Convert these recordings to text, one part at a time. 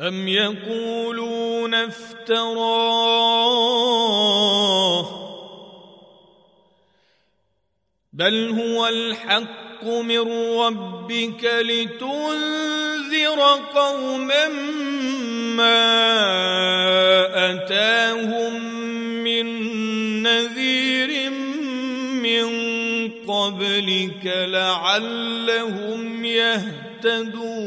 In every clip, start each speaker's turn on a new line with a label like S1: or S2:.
S1: أم يقولون افتراه بل هو الحق من ربك لتنذر قوما ما أتاهم من نذير من قبلك لعلهم يهتدون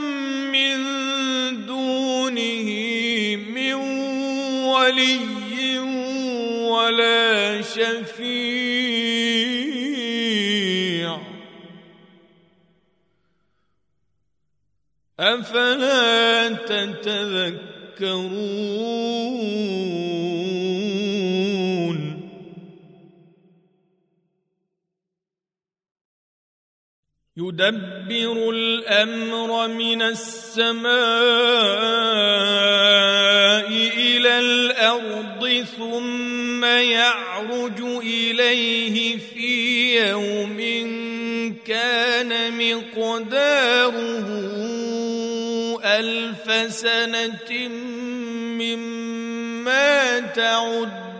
S1: ولي ولا شفيع. أفلا تتذكرون؟ يدبر الأمر من السماء إلى الأرض ثم يعرج إليه في يوم كان مقداره ألف سنة مما تعدون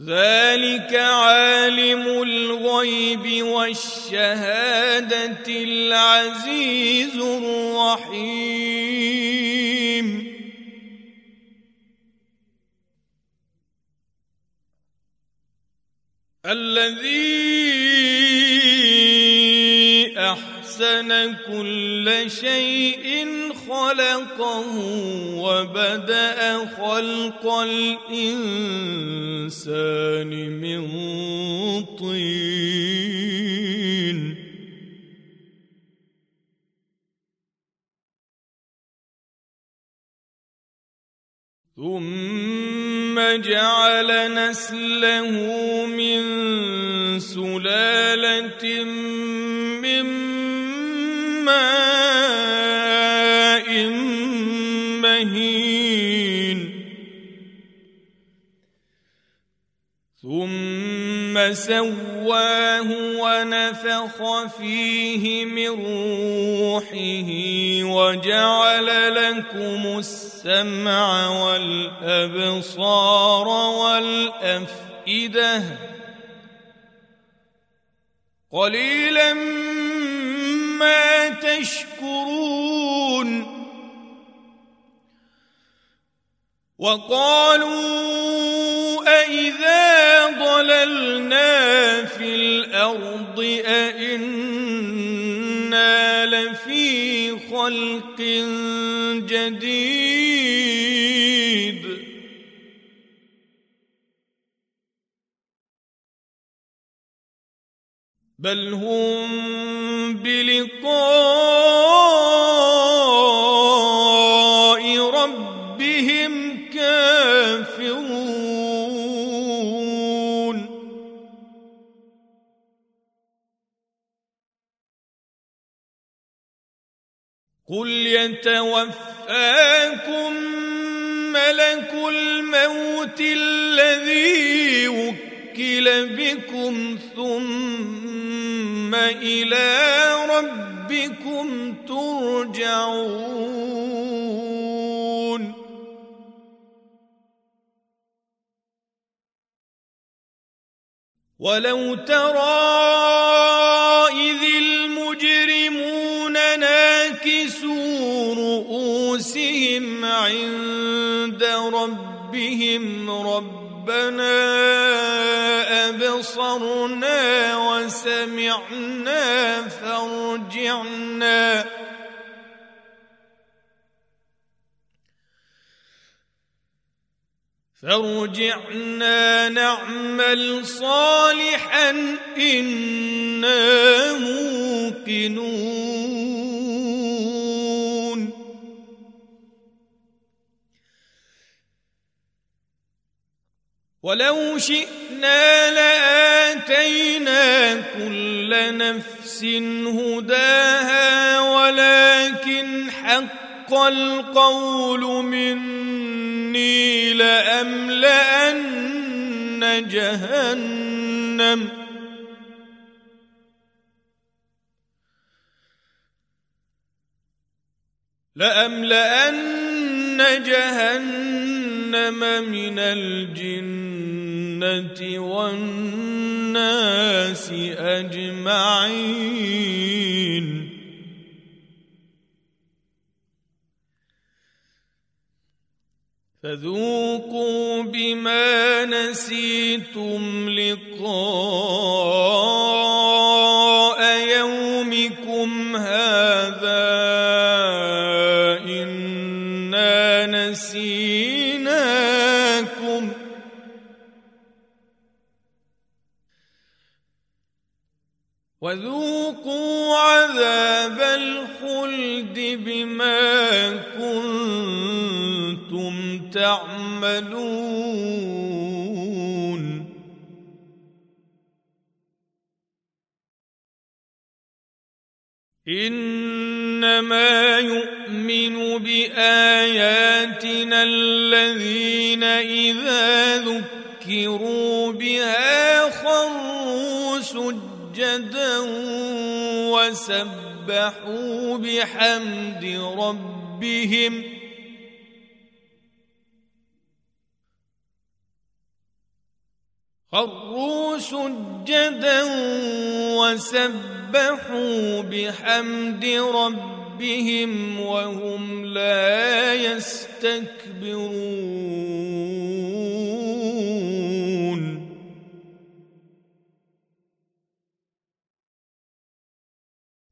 S1: ذلك عالم الغيب والشهادة العزيز الرحيم. الذي أحسن كل شيء خلقه وبدأ خلق الإنسان من طين. ثم جعل نسله من سلالة ثم سواه ونفخ فيه من روحه وجعل لكم السمع والأبصار والأفئدة قليلا ما تشكرون وقالوا أإذا ضللنا في الأرض أإنا لفي خلق جديد بل هم بلقاء قل يتوفاكم ملك الموت الذي وكل بكم ثم إلى ربكم ترجعون ولو ترى اذ ناكسوا رؤوسهم عند ربهم. ربنا أبصرنا وسمعنا فارجعنا. فارجعنا نعمل صالحا إنا موقنون. ولو شئنا لآتينا كل نفس هداها ولكن حق القول مني لأملأن جهنم. لأملأن جهنم من الجنة والناس أجمعين. فذوقوا بما نسيتم لقاء تعملون إنما يؤمن بآياتنا الذين إذا ذكروا بها خروا سجدا وسبحوا بحمد ربهم خروا سجدا وسبحوا بحمد ربهم وهم لا يستكبرون.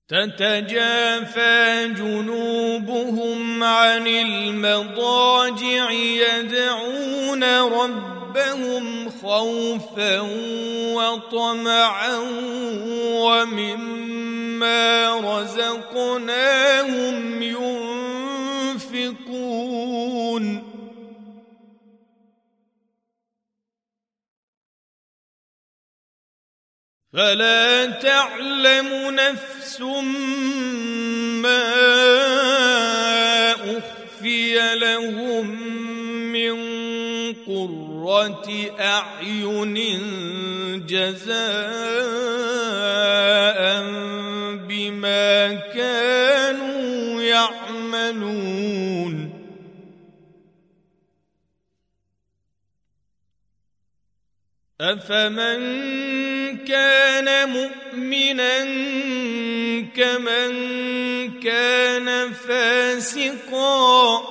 S1: تتجافى جنوبهم عن المضاجع يدعون ربهم ربهم خوفا وطمعا ومما رزقناهم ينفقون. فلا تعلم نفس ما قرة أعين جزاء بما كانوا يعملون. أفمن كان مؤمنا كمن كان فاسقاً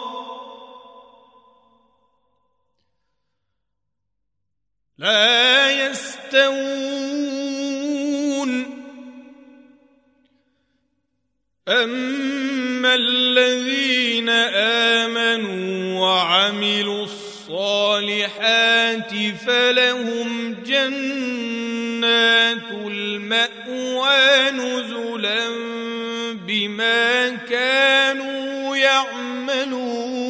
S1: المأوى نزلا بما كانوا يعملون.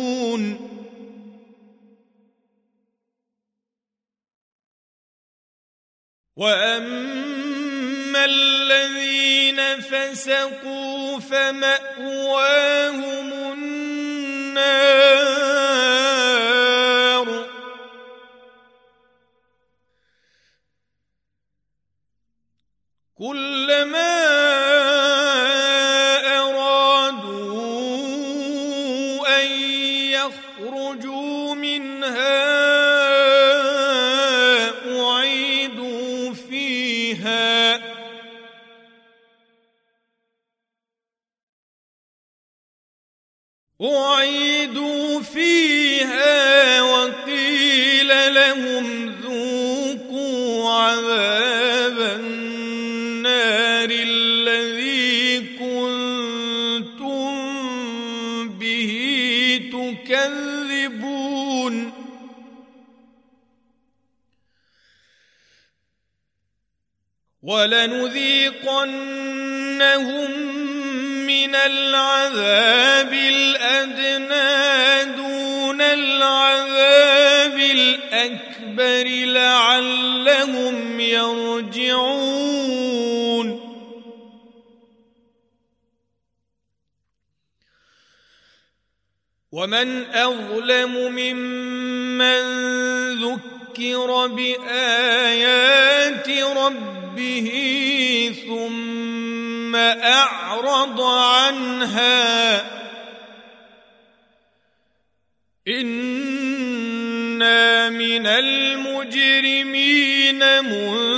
S1: وأما الذين فسقوا فمأواهم النار. كلما أرادوا أن يخرجوا منها أعيدوا فيها. أعيدوا فيها وقيل لهم ذوقوا عذاب من العذاب الأدنى دون العذاب الأكبر لعلهم يرجعون. ومن أظلم ممن ذكر بآيات ربه ثم أعرض عنها. إنا من المجرمين منتقمون.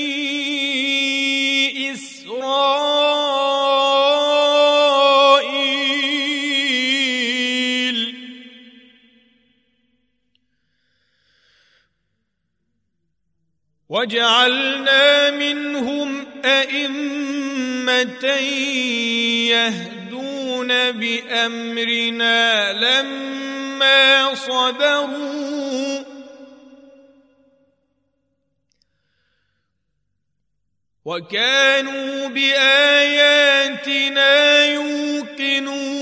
S1: وجعلنا منهم أئمة يهدون بأمرنا لما صبروا. وكانوا بآياتنا يوقنون.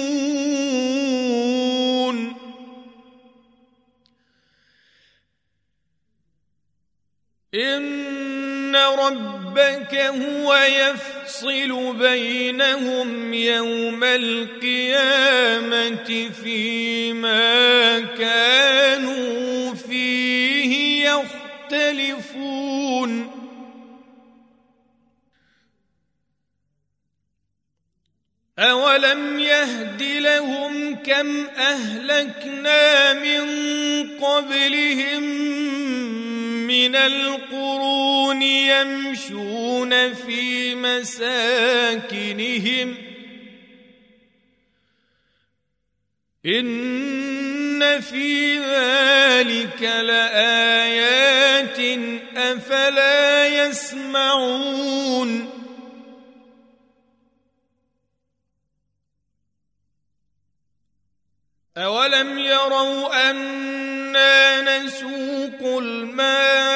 S1: إن ربك هو يفصل بينهم يوم القيامة فيما كانوا فيه يختلفون أولم يهد لهم كم أهلكنا من قبلهم من القرون يمشون في مساكنهم. إن في ذلك لآيات أفلا يسمعون. أولم يروا أنا نسوق الماء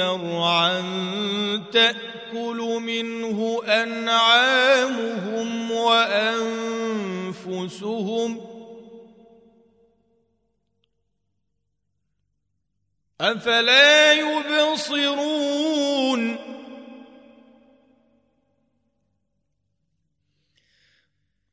S1: زرعا تأكل منه أنعامهم وأنفسهم ۖ. أفلا يبصرون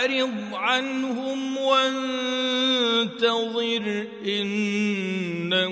S1: فاعرض عنهم وانتظر إنهم